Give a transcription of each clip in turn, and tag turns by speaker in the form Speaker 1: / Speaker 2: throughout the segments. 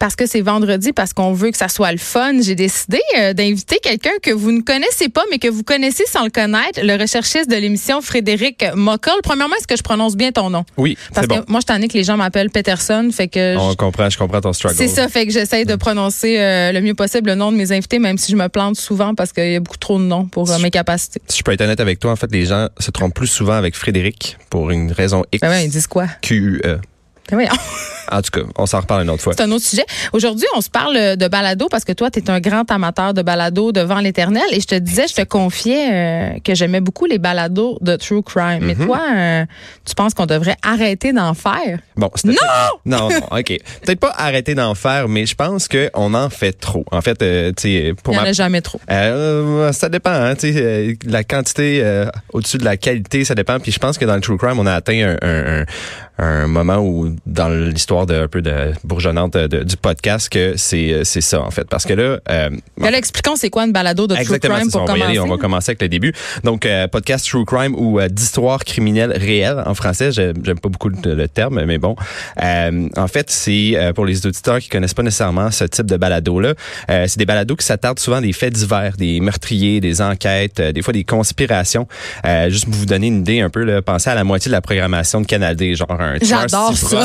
Speaker 1: parce que c'est vendredi, parce qu'on veut que ça soit le fun, j'ai décidé euh, d'inviter quelqu'un que vous ne connaissez pas, mais que vous connaissez sans le connaître, le recherchiste de l'émission Frédéric Mockel. Premièrement, est-ce que je prononce bien ton nom?
Speaker 2: Oui,
Speaker 1: Parce que
Speaker 2: bon.
Speaker 1: moi, je t'en ai que les gens m'appellent Peterson, fait que...
Speaker 2: On
Speaker 1: je-
Speaker 2: comprend, je comprends ton struggle.
Speaker 1: C'est ça, fait que j'essaye de prononcer euh, le mieux possible le nom de mes invités, même si je me plante souvent parce qu'il y a beaucoup trop de noms pour euh, mes capacités.
Speaker 2: Si je peux être honnête avec toi, en fait, les gens se trompent plus souvent avec Frédéric pour une raison X,
Speaker 1: Ben ouais, ils disent quoi?
Speaker 2: Q-U-E.
Speaker 1: Ben voyons.
Speaker 2: En tout cas, on s'en reparle une autre fois.
Speaker 1: C'est un autre sujet. Aujourd'hui, on se parle de balado parce que toi, tu es un grand amateur de balado devant l'éternel. Et je te disais, je te confiais euh, que j'aimais beaucoup les balados de True Crime. Mais toi, euh, tu penses qu'on devrait arrêter d'en faire?
Speaker 2: Bon, c'était non, non, ok. Peut-être pas arrêter d'en faire, mais je pense que on en fait trop. En fait, euh, tu sais, pour
Speaker 1: Il n'y en
Speaker 2: ma
Speaker 1: a jamais trop.
Speaker 2: Euh, ça dépend, hein, tu sais, euh, la quantité euh, au-dessus de la qualité, ça dépend. Puis je pense que dans le true crime, on a atteint un, un, un, un moment où, dans l'histoire de un peu de bourgeonnante de- de- du podcast, que c'est euh, c'est ça en fait, parce que là, euh,
Speaker 1: là, expliquons c'est quoi une balado de True Crime pour
Speaker 2: on va y
Speaker 1: commencer.
Speaker 2: aller, on va commencer avec le début. Donc, euh, podcast True Crime ou euh, d'histoire criminelle réelle en français. J'ai- J'aime pas beaucoup le, le terme, mais bon. Euh, en fait, c'est euh, pour les auditeurs qui connaissent pas nécessairement ce type de balado-là. euh, c'est des balados qui s'attardent souvent à des faits divers, des meurtriers, des enquêtes, euh, des fois des conspirations. Euh, juste pour vous donner une idée un peu, là, pensez à la moitié de la programmation de Canal D, genre un
Speaker 1: J'adore ça.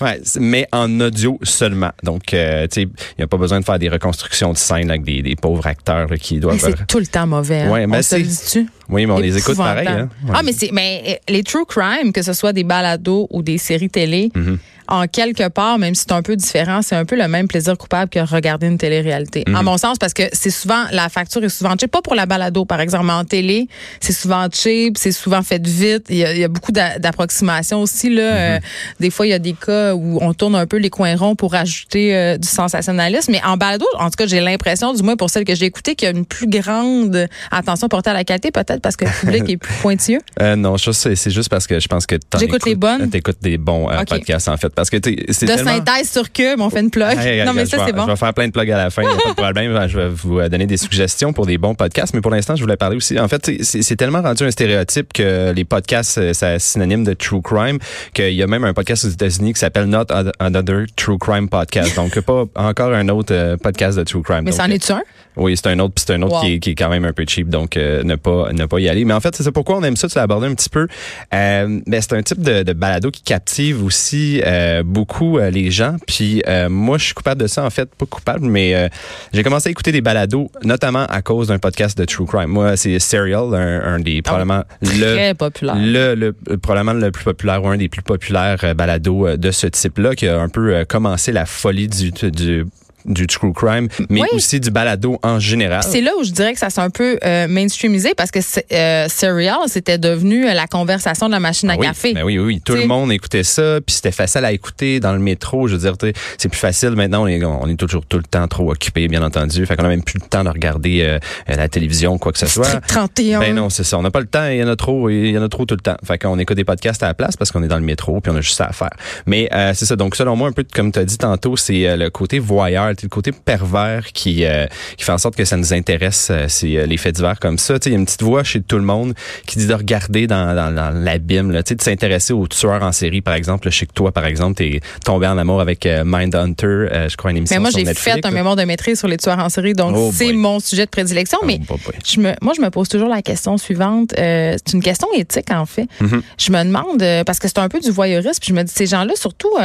Speaker 2: Ouais, mais en audio seulement. Donc, euh, tu sais, il n'y a pas besoin de faire des reconstructions de scènes avec des, des pauvres acteurs là, qui doivent
Speaker 1: c'est tout le temps mauvais. Hein?
Speaker 2: Ouais,
Speaker 1: on se le
Speaker 2: c'est-
Speaker 1: dit-tu?
Speaker 2: Oui, mais on les écoute pareil. Hein?
Speaker 1: Ah, mais c'est mais euh, les true crime, que ce soit des balados ou des séries télé,
Speaker 2: Mm-hmm.
Speaker 1: en quelque part, même si c'est un peu différent, c'est un peu le même plaisir coupable que regarder une télé-réalité.
Speaker 2: Mm-hmm.
Speaker 1: En mon sens, parce que c'est souvent la facture est souvent cheap, pas pour la balado par exemple, mais en télé, c'est souvent cheap, c'est souvent fait vite. Il y a, il y a beaucoup d'a- d'approximations aussi là.
Speaker 2: Mm-hmm.
Speaker 1: Euh, des fois, il y a des cas où on tourne un peu les coins ronds pour ajouter euh, du sensationnalisme, mais en balado, en tout cas, j'ai l'impression, du moins pour celle que j'ai écoutée, qu'il y a une plus grande attention portée à la qualité, peut-être parce que le public est plus pointilleux?
Speaker 2: Euh, non, c'est juste parce que je pense que t'en
Speaker 1: J'écoute les bonnes?
Speaker 2: T'écoutes des bons euh, podcasts en fait, parce que c'est
Speaker 1: De
Speaker 2: tellement.
Speaker 1: synthèse sur Cube, on fait une plug.
Speaker 2: Hey,
Speaker 1: non, mais ça, c'est bon.
Speaker 2: Je vais faire plein de plugs à la fin, y a pas de problème. Je vais vous euh, donner des suggestions pour des bons podcasts, mais pour l'instant, je voulais parler aussi. En fait, c'est- tellement rendu un stéréotype que les podcasts, euh, c'est synonyme de true crime, qu'il y a même un podcast aux États-Unis qui s'appelle Not Another True Crime Podcast. Donc, pas encore un autre euh, podcast de true crime.
Speaker 1: Mais c'en est-tu un?
Speaker 2: Oui, c'est un autre, puis c'est un autre
Speaker 1: Wow.
Speaker 2: qui, est, qui est quand même un peu cheap, donc euh, ne pas ne pas y aller. Mais en fait, c'est ça pourquoi on aime ça. Tu l'as abordé un petit peu. Euh, ben, c'est un type de, de balado qui captive aussi euh, beaucoup euh, les gens. Puis euh, moi, je suis coupable de ça en fait, pas coupable, mais euh, j'ai commencé à écouter des balados, notamment à cause d'un podcast de true crime. Moi, c'est Serial, un, un des probablement le
Speaker 1: Très populaire.
Speaker 2: le, le probablement le plus populaire ou un des plus populaires balados de ce type-là qui a un peu euh, commencé la folie du du du true crime, mais
Speaker 1: Oui.
Speaker 2: aussi du balado en général.
Speaker 1: C'est là où je dirais que ça s'est un peu euh, mainstreamisé parce que c'est- euh, Serial, c'était devenu euh, la conversation de la machine à
Speaker 2: Ah oui,
Speaker 1: café.
Speaker 2: ben oui, oui, oui. Tout
Speaker 1: T'sais.
Speaker 2: le monde écoutait ça, puis c'était facile à écouter dans le métro. Je veux dire, c'est plus facile maintenant. On est, on est toujours tout le temps trop occupé, bien entendu. Fait qu'on a même plus le temps de regarder euh, la télévision quoi que ce soit.
Speaker 1: Strict 31.
Speaker 2: Ben non, c'est ça. On n'a pas le temps. Il y en a trop. Il y en a trop tout le temps. Fait qu'on écoute des podcasts à la place parce qu'on est dans le métro puis on a juste ça à faire. Mais euh, c'est ça. Donc selon moi, un peu comme tu as dit tantôt, c'est euh, le côté voyeur, le côté pervers qui euh, qui fait en sorte que ça nous intéresse. euh, c'est euh, les faits divers comme ça. Tu sais, il y a une petite voix chez tout le monde qui dit de regarder dans, dans, dans l'abîme. là. Tu sais, de s'intéresser aux tueurs en série, par exemple. Je sais que toi, par exemple, t'es tombé en amour avec Mindhunter. je crois une émission
Speaker 1: Mais moi,
Speaker 2: sur
Speaker 1: j'ai fait un mémoire de maîtrise sur les tueurs en série, donc
Speaker 2: Oh
Speaker 1: c'est mon sujet de prédilection. mais
Speaker 2: Oh, boy.
Speaker 1: je me, moi, je me pose toujours la question suivante. C'est une question éthique, en fait.
Speaker 2: Mm-hmm.
Speaker 1: Je me demande, parce que c'est un peu du voyeurisme, puis je me dis, ces gens-là, surtout, tu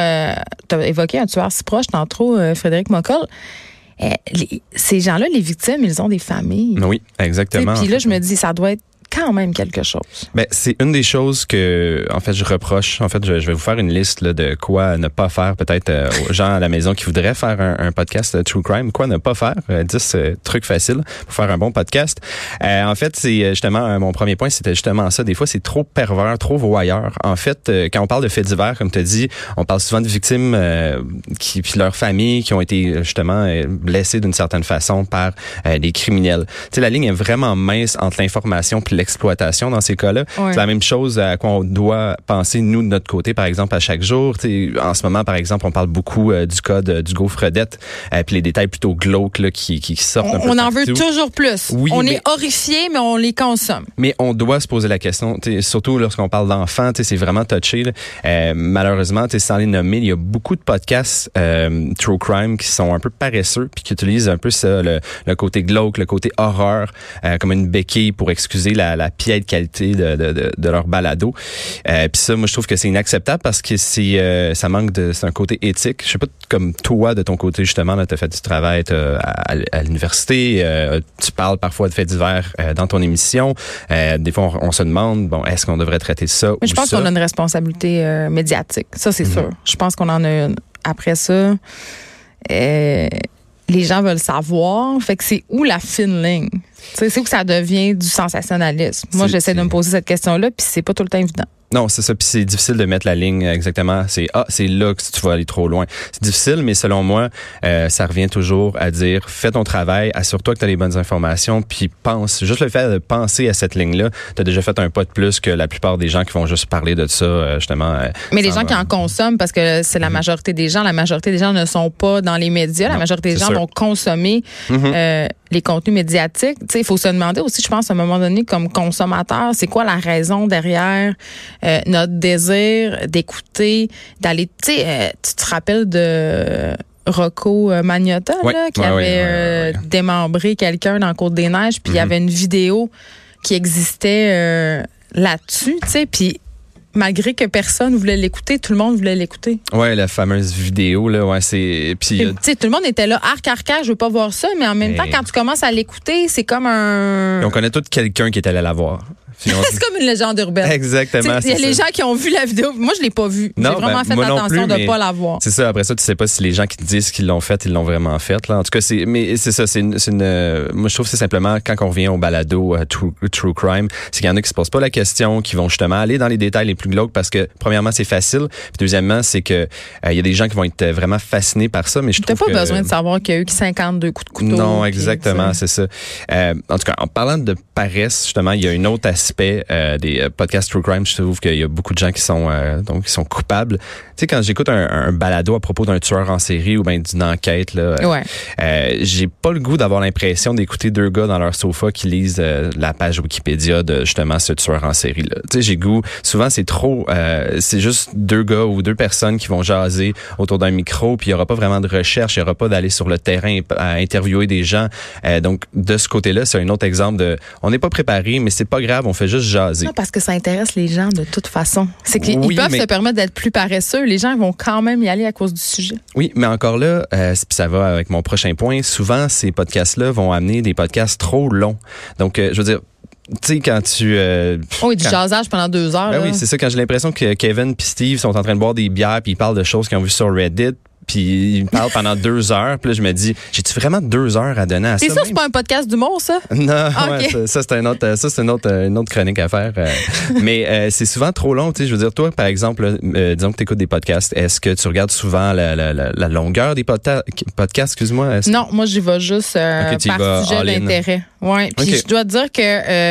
Speaker 1: as évoqué un tueur si proche tantôt, Frédéric Les- ces gens-là, les victimes, ils ont des familles.
Speaker 2: Oui, exactement.
Speaker 1: Puis là, je me dis, ça doit être quand même quelque chose.
Speaker 2: Ben, c'est une des choses que, en fait, je reproche. En fait, je, vais vous faire une liste là, de quoi ne pas faire, peut-être euh, aux gens à la maison qui voudraient faire un, podcast de True Crime. Quoi ne pas faire? 10 euh, trucs faciles pour faire un bon podcast. en fait, c'est justement, mon premier point, c'était justement ça. Des fois, c'est trop pervers, trop voyeur. En fait, quand on parle de faits divers, comme tu as dit, on parle souvent de victimes qui, puis leurs familles qui ont été justement blessées d'une certaine façon par des criminels. Tu sais, la ligne est vraiment mince entre l'information puis l'exploitation dans ces cas-là. C'est la même chose à quoi on doit penser, nous, de notre côté, par exemple, à chaque jour. En ce moment, par exemple, on parle beaucoup euh, du cas de, du gaufredette, euh, puis les détails plutôt glauques là, qui, qui sortent
Speaker 1: on,
Speaker 2: un peu
Speaker 1: On en veut toujours plus. Oui, on est horrifié, mais on les consomme.
Speaker 2: Mais on doit se poser la question, surtout lorsqu'on parle d'enfants, c'est vraiment touché. Euh, malheureusement, sans les nommer, il y a beaucoup de podcasts euh, true crime qui sont un peu paresseux, puis qui utilisent un peu ça, le, le côté glauque, le côté horreur, comme une béquille pour excuser la, la piètre qualité de, de, de, leur balado. Euh, Puis ça, moi, je trouve que c'est inacceptable parce que c'est euh, ça manque de c'est un côté éthique. Je sais pas comme toi de ton côté justement, tu as fait du travail à, à, l'université, euh, tu parles parfois de faits divers euh, dans ton émission. des fois, on, se demande bon, est-ce qu'on devrait traiter ça
Speaker 1: Mais Je pense qu'on a une responsabilité médiatique. Ça, c'est mhm. sûr. Je pense qu'on en a une. Après ça. Les gens veulent savoir. Fait que c'est où la fine ligne? C'est où ça devient du sensationnalisme. Moi, j'essaie de me poser cette question-là, puis c'est pas tout le temps évident.
Speaker 2: Non, c'est ça. Puis c'est difficile de mettre la ligne exactement. C'est ah, c'est là que tu vas aller trop loin. C'est difficile, mais selon moi, euh, ça revient toujours à dire fais ton travail, assure-toi que tu as les bonnes informations, puis pense. Juste le fait de penser à cette ligne-là, tu as déjà fait un pas de plus que la plupart des gens qui vont juste parler de ça, euh, justement. Euh,
Speaker 1: mais les gens qui en consomment, parce que c'est la mhm. majorité des gens, la majorité des gens ne sont pas dans les médias. la majorité des gens vont consommer mhm. Les contenus médiatiques. Il faut se demander aussi, je pense, à un moment donné, comme consommateur, c'est quoi la raison derrière euh, notre désir d'écouter, d'aller, tu sais, euh, tu te rappelles de Rocco euh, Magnotta, qui avait démembré quelqu'un dans Côte des Neiges, puis il y mhm. avait une vidéo qui existait là-dessus, tu sais, puis malgré que personne voulait l'écouter, tout le monde voulait l'écouter.
Speaker 2: Ouais, la fameuse vidéo là, ouais, c'est puis
Speaker 1: tu sais tout le monde était là arc arc, arc je veux pas voir ça, mais en même temps quand tu commences à l'écouter, c'est comme un
Speaker 2: On connaît tout quelqu'un qui est allé la voir.
Speaker 1: C'est comme une légende urbaine.
Speaker 2: Exactement.
Speaker 1: Il y a les gens qui ont vu la vidéo. Moi, je l'ai pas vue. J'ai vraiment ben, fait attention de pas la voir.
Speaker 2: C'est ça. Après ça, tu sais pas si les gens qui te disent qu'ils l'ont fait, ils l'ont vraiment fait. Là. En tout cas, c'est, mais c'est ça. C'est une, une, moi, je trouve que c'est simplement quand on revient au balado uh, true, true, crime, c'est qu'il y en a qui se posent pas la question, qui vont justement aller dans les détails les plus glauques parce que premièrement, c'est facile. Puis deuxièmement, c'est que euh, il y a des gens qui vont être vraiment fascinés par ça. Mais je trouve
Speaker 1: pas besoin de savoir qu'il y a eu 52 coups de couteau.
Speaker 2: Non, exactement, c'est ça. Euh, en tout cas, en parlant de paresse, justement, il y a un autre aspect euh, des euh, podcasts True Crime, je trouve qu'il y a beaucoup de gens qui sont euh, donc qui sont coupables. Tu sais, quand j'écoute un, balado à propos d'un tueur en série ou ben d'une enquête, là, euh, j'ai pas le goût d'avoir l'impression d'écouter deux gars dans leur sofa qui lisent la page Wikipédia de justement ce tueur en série. Là. Tu sais, j'ai goût. Souvent, c'est trop. c'est juste deux gars ou deux personnes qui vont jaser autour d'un micro, puis il y aura pas vraiment de recherche, il y aura pas d'aller sur le terrain à interviewer des gens. donc, de ce côté-là, c'est un autre exemple de. On n'est pas préparé, mais c'est pas grave, on fait juste jaser
Speaker 1: parce que ça intéresse les gens de toute façon. C'est qu'ils peuvent se permettre d'être plus paresseux. Les gens vont quand même y aller à cause du sujet.
Speaker 2: Oui, mais encore là, euh, ça va avec mon prochain point. Souvent, ces podcasts-là vont amener des podcasts trop longs. Donc, euh, je veux dire, tu sais, quand tu. Euh,
Speaker 1: oui, du jasage pendant deux heures.
Speaker 2: Ben oui, c'est ça. Quand j'ai l'impression que Kevin et Steve sont en train de boire des bières puis ils parlent de choses qu'ils ont vues sur Reddit, puis il me parle pendant deux heures. Puis là, je me dis, j'ai-tu vraiment deux heures à donner à ça?
Speaker 1: Et ça, c'est pas un podcast d'humour, ça?
Speaker 2: Non, ah, ça, c'est un autre, ça, c'est une autre, une autre chronique à faire. Euh. mais euh, c'est souvent trop long. Tu sais, je veux dire, toi, par exemple, euh, disons que tu écoutes des podcasts, est-ce que tu regardes souvent la, la, la, longueur des podcasts, excuse-moi?
Speaker 1: Non, moi, j'y vais juste par sujet d'intérêt. Ouais. Puis je dois dire que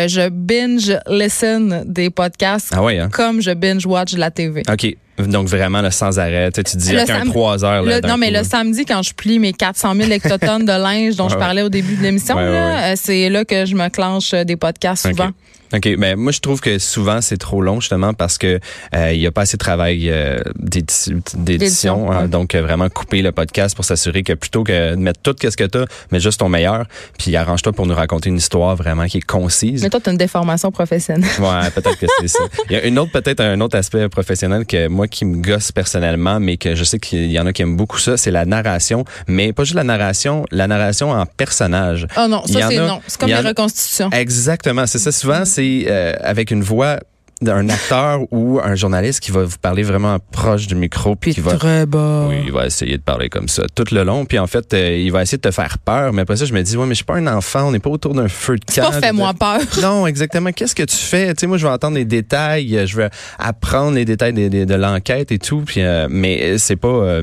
Speaker 1: je binge listen des podcasts
Speaker 2: ah ouais, hein?
Speaker 1: comme je binge watch la TV.
Speaker 2: OK. Donc vraiment le sans arrêt. Tu, dis a qu'un trois heures.
Speaker 1: Là, non, mais le samedi, quand je plie mes 400 000 hectotonnes de linge dont je parlais au début de l'émission, euh, c'est là que je me clenche des podcasts souvent.
Speaker 2: OK, mais moi je trouve que souvent c'est trop long justement parce que euh, il y a pas assez de travail euh, d'édition, hein. donc euh, vraiment couper le podcast pour s'assurer que plutôt que de mettre tout qu'est-ce que tu as, mets juste ton meilleur, puis arrange-toi pour nous raconter une histoire vraiment qui est concise.
Speaker 1: Mais toi tu as une déformation professionnelle.
Speaker 2: Ouais, peut-être que c'est ça. Il y a une autre peut-être un autre aspect professionnel que moi qui me gosse personnellement, mais que je sais qu'il y en a qui aiment beaucoup ça, c'est la narration, mais pas juste la narration, la narration en personnage.
Speaker 1: Oh non, ça c'est non, c'est comme les reconstitutions.
Speaker 2: Exactement, c'est ça souvent c'est c'est euh, avec une voix d'un acteur ou un journaliste qui va vous parler vraiment proche du micro puis qui va
Speaker 1: très bas.
Speaker 2: oui, il va essayer de parler comme ça tout le long puis en fait euh, il va essayer de te faire peur mais après ça je me dis ouais mais je suis pas un enfant on n'est pas autour d'un feu de camp
Speaker 1: pas fais-moi peur.
Speaker 2: non exactement qu'est-ce que tu fais? Tu sais moi je vais entendre les détails euh, je vais apprendre les détails de, de- de l'enquête et tout puis euh, mais c'est pas euh,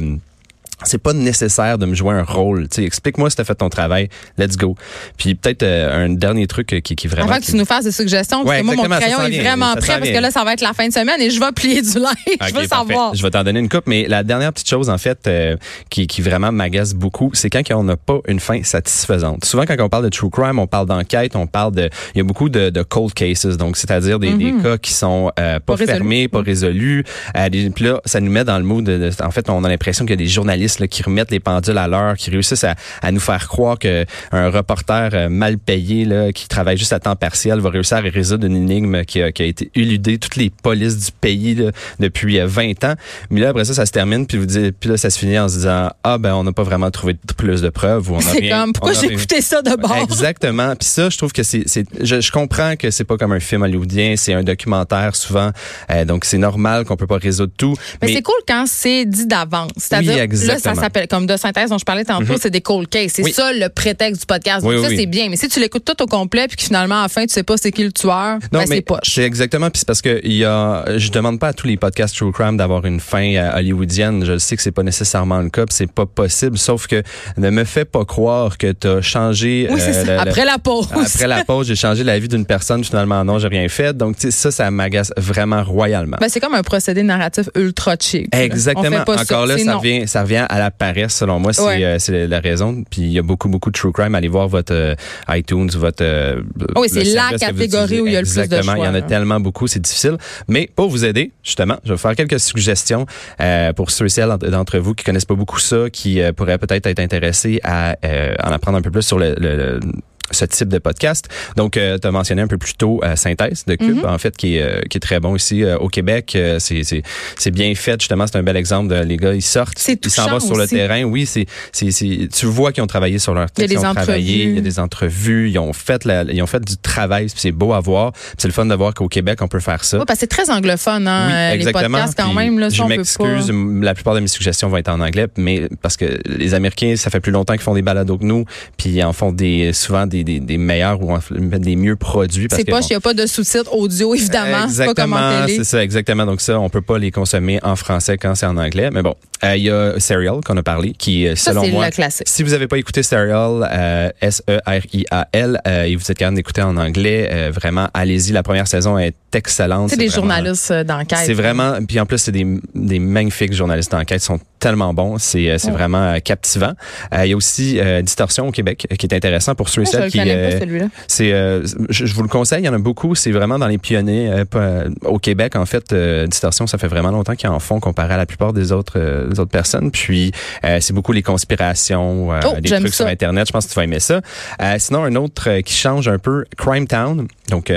Speaker 2: c'est pas nécessaire de me jouer un rôle. Tu explique-moi si t'as fait ton travail. Let's go. Puis peut-être euh, un dernier truc euh, qui, qui vraiment.
Speaker 1: Avant que tu nous fasses des suggestions, parce
Speaker 2: Ouais,
Speaker 1: que moi, mon crayon est vraiment prêt parce que là, ça va être la fin de semaine et je vais plier du linge. je veux
Speaker 2: parfait.
Speaker 1: savoir.
Speaker 2: Je vais t'en donner une coupe, mais la dernière petite chose, en fait, euh, qui, qui vraiment m'agace beaucoup, c'est quand on n'a pas une fin satisfaisante. Souvent, quand on parle de true crime, on parle d'enquête, on parle de... Il y a beaucoup de, de cold cases, donc c'est-à-dire des, des cas qui sont euh, pas, fermés, pas résolus. Euh, Puis là, ça nous met dans le mood de... de- en fait, on a l'impression qu'il y a des journalistes là, qui remettent les pendules à l'heure, qui réussissent à, à nous faire croire que un reporter euh, mal payé, là, qui travaille juste à temps partiel, va réussir à résoudre une énigme qui a, qui a été éludée toutes les polices du pays là, depuis euh, 20 ans. Mais là, après ça, ça se termine, puis vous dites, puis là, ça se finit en se disant, ah ben, on n'a pas vraiment trouvé plus de preuves. ou
Speaker 1: C'est comme, pourquoi j'ai écouté ça de bord?
Speaker 2: Exactement. Puis ça, je trouve que c'est, je comprends que c'est pas comme un film hollywoodien, c'est un documentaire souvent, Euh, donc c'est normal qu'on peut pas résoudre tout.
Speaker 1: Mais, c'est cool quand c'est dit d'avance. C'est-à-dire,
Speaker 2: Oui,
Speaker 1: là, ça s'appelle, comme de synthèse dont je parlais tantôt, c'est des cold cases. C'est
Speaker 2: Oui.
Speaker 1: ça le prétexte du podcast.
Speaker 2: Oui,
Speaker 1: Donc ça, c'est bien. Mais si tu l'écoutes tout au complet puis que finalement, à la fin, tu sais pas c'est qui le tueur, ben, c'est poche.
Speaker 2: c'est exactement. Puis c'est parce que il y a, je demande pas à tous les podcasts True Crime d'avoir une fin euh, hollywoodienne. Je sais que c'est pas nécessairement le cas, c'est pas possible. Sauf que ne me fais pas croire que t'as changé.
Speaker 1: Oui, c'est
Speaker 2: euh,
Speaker 1: ça.
Speaker 2: le- le-
Speaker 1: Après la pause.
Speaker 2: Après la pause, j'ai changé la vie d'une personne. Finalement, non, j'ai rien fait. Donc, tu sais, ça, ça m'agace vraiment royalement.
Speaker 1: Ben, c'est comme un procédé narratif ultra cheap.
Speaker 2: Exactement. Encore
Speaker 1: ça.
Speaker 2: là, ça
Speaker 1: non.
Speaker 2: revient, ça revient à la paresse, selon moi. C'est
Speaker 1: Ouais.
Speaker 2: euh, c'est la raison. Puis il y a beaucoup, beaucoup de true crime. Allez voir votre euh, iTunes, votre. euh,
Speaker 1: Oui,
Speaker 2: le
Speaker 1: c'est la catégorie où il y a le plus de
Speaker 2: Exactement. Il y en a
Speaker 1: choix, hein.
Speaker 2: tellement beaucoup, c'est difficile. Mais pour vous aider, justement, je vais vous faire quelques suggestions euh, pour ceux et celles d'entre- d'entre vous qui connaissent pas beaucoup ça, qui euh, pourraient peut-être être intéressés à euh, en apprendre un peu plus sur le- le- le ce type de podcast. Donc, tu as mentionné un peu plus tôt euh, Synthèse de Cube,
Speaker 1: Mm-hmm.
Speaker 2: en fait, qui est, euh, qui est très bon ici euh, au Québec. Euh, c'est, bien fait, justement. C'est un bel exemple. De, les gars, ils sortent, ils s'en vont sur le terrain. Oui, c'est, c'est, c'est, tu vois qu'ils ont travaillé sur leur texte, ils ont travaillé, il y a des entrevues, ils ont fait, la, ils ont fait du travail. C'est beau à voir. C'est le fun de voir qu'au Québec, on peut faire ça.
Speaker 1: Oui, parce que c'est très anglophone, hein,
Speaker 2: Oui,
Speaker 1: euh, les
Speaker 2: exactement.
Speaker 1: podcasts quand
Speaker 2: Puis
Speaker 1: même. Là,
Speaker 2: je m'excuse, la plupart de mes suggestions vont être en anglais, mais parce que les Américains, ça fait plus longtemps qu'ils font des balados que nous, puis ils en font des souvent des, des, des meilleurs ou des mieux produits.
Speaker 1: C'est pas, il n'y a pas de sous-titres audio, évidemment.
Speaker 2: Exactement, c'est ça, exactement. Donc ça, on peut pas les consommer en français quand c'est en anglais. Mais bon, Euh, il y a Serial qu'on a parlé, qui euh,
Speaker 1: Ça,
Speaker 2: selon moi, si vous avez pas écouté Serial, euh, S-E-R-I-A-L, euh, et vous êtes capable d'écouter en anglais, euh, vraiment, allez-y. La première saison est excellente.
Speaker 1: C'est des
Speaker 2: vraiment-
Speaker 1: journalistes d'enquête.
Speaker 2: c'est vraiment, puis en plus c'est des, des magnifiques journalistes d'enquête, ils sont tellement bons, c'est c'est
Speaker 1: Ouais.
Speaker 2: vraiment captivant. Euh, Il y a aussi euh, Distorsion au Québec, qui est intéressant pour ceux et
Speaker 1: Ah,
Speaker 2: celles
Speaker 1: le
Speaker 2: qui. euh, c'est, euh, je, je vous le conseille, il y en a beaucoup. C'est vraiment dans les pionniers euh, au Québec. En fait, Distorsion, ça fait vraiment longtemps qu'ils en font comparé à la plupart des autres, des autres personnes. Puis, c'est beaucoup les conspirations,
Speaker 1: Oh,
Speaker 2: des
Speaker 1: j'aime
Speaker 2: trucs sur. Internet. Je pense que tu vas aimer ça. Sinon, un autre qui change un peu, Crime Town. Donc,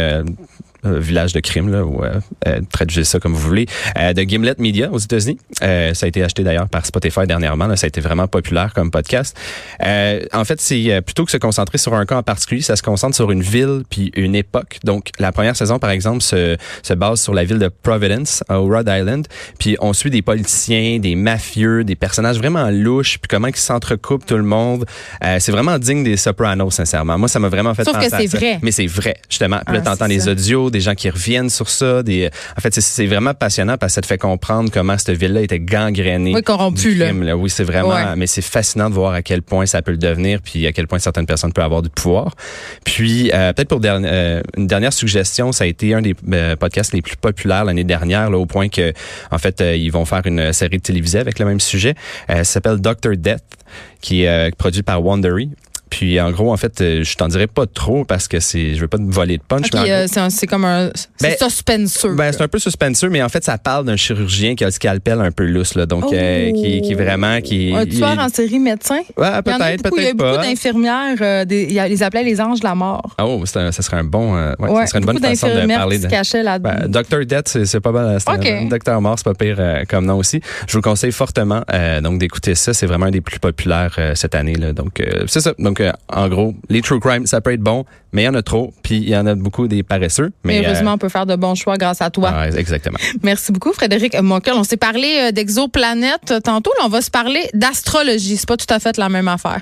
Speaker 2: village de crime, là, ou euh, euh, traduisez ça comme vous voulez, euh, de Gimlet Media aux États-Unis. Euh, ça a été acheté d'ailleurs par Spotify dernièrement. Là, ça a été vraiment populaire comme podcast. Euh, en fait, c'est plutôt que se concentrer sur un cas en particulier, ça se concentre sur une ville puis une époque. Donc, la première saison, par exemple, se, se base sur la ville de Providence, au Rhode Island. Puis, on suit des politiciens, des mafieux, des personnages vraiment louches, puis comment ils s'entrecoupent tout le monde. Euh, c'est vraiment digne des Sopranos, sincèrement. Moi, ça m'a vraiment fait
Speaker 1: Sauf que
Speaker 2: penser à
Speaker 1: c'est vrai.
Speaker 2: Mais c'est vrai, justement. Puis là,
Speaker 1: Ah,
Speaker 2: t'entends les
Speaker 1: ça.
Speaker 2: Des gens qui reviennent sur ça. Des, en fait, c'est- vraiment passionnant parce que ça te fait comprendre comment cette ville-là était gangrénée.
Speaker 1: Oui, corrompu,
Speaker 2: du
Speaker 1: là.
Speaker 2: Oui, c'est vraiment,
Speaker 1: Ouais.
Speaker 2: mais c'est fascinant de voir à quel point ça peut le devenir, puis à quel point certaines personnes peuvent avoir du pouvoir. Puis, euh, peut-être pour derni- euh, une dernière suggestion, ça a été un des euh, podcasts les plus populaires l'année dernière, là, au point que, en fait, ils vont faire une série de télévisée avec le même sujet. Ça s'appelle Doctor Death, qui est euh, produit par Wondery. Puis en gros, en fait, euh, je t'en dirais pas trop parce que c'est, je veux pas te voler de punch.
Speaker 1: Euh, c'est un- c'est comme un.
Speaker 2: Ben,
Speaker 1: C'est suspenseux.
Speaker 2: ben, c'est un peu suspenseux, mais en fait, ça parle d'un chirurgien qui a le scalpel un peu lousse, là, donc euh, qui, qui est vraiment qui.
Speaker 1: Un
Speaker 2: il-
Speaker 1: tueur en série médecin?
Speaker 2: Ouais,
Speaker 1: a
Speaker 2: peut-être,
Speaker 1: beaucoup, il y a
Speaker 2: peut-être
Speaker 1: beaucoup
Speaker 2: pas.
Speaker 1: d'infirmières, euh, ils appelaient les anges de la mort.
Speaker 2: Ah, Oh, un- ça serait un bon, ouais,
Speaker 1: Ouais,
Speaker 2: ça serait une bonne façon de parler
Speaker 1: qui
Speaker 2: de.
Speaker 1: se cachaient là-dedans.
Speaker 2: Ben, Dr. Death, c'est pas mal. c'est
Speaker 1: Ok.
Speaker 2: un- Docteur Mort, c'est pas pire comme nom aussi. Je vous le conseille fortement donc d'écouter ça. C'est vraiment un des plus populaires cette année. Là. Donc, c'est ça. Donc, Donc, euh, en gros, les true crime, ça peut être bon, mais il y en a trop, puis il y en a beaucoup des paresseux. Mais,
Speaker 1: mais heureusement, on peut faire de bons choix grâce à toi.
Speaker 2: Ah, exactement.
Speaker 1: Merci beaucoup, Frédéric Monkel. On s'est parlé d'exoplanètes tantôt. Là, on va se parler d'astrologie. C'est pas tout à fait la même affaire.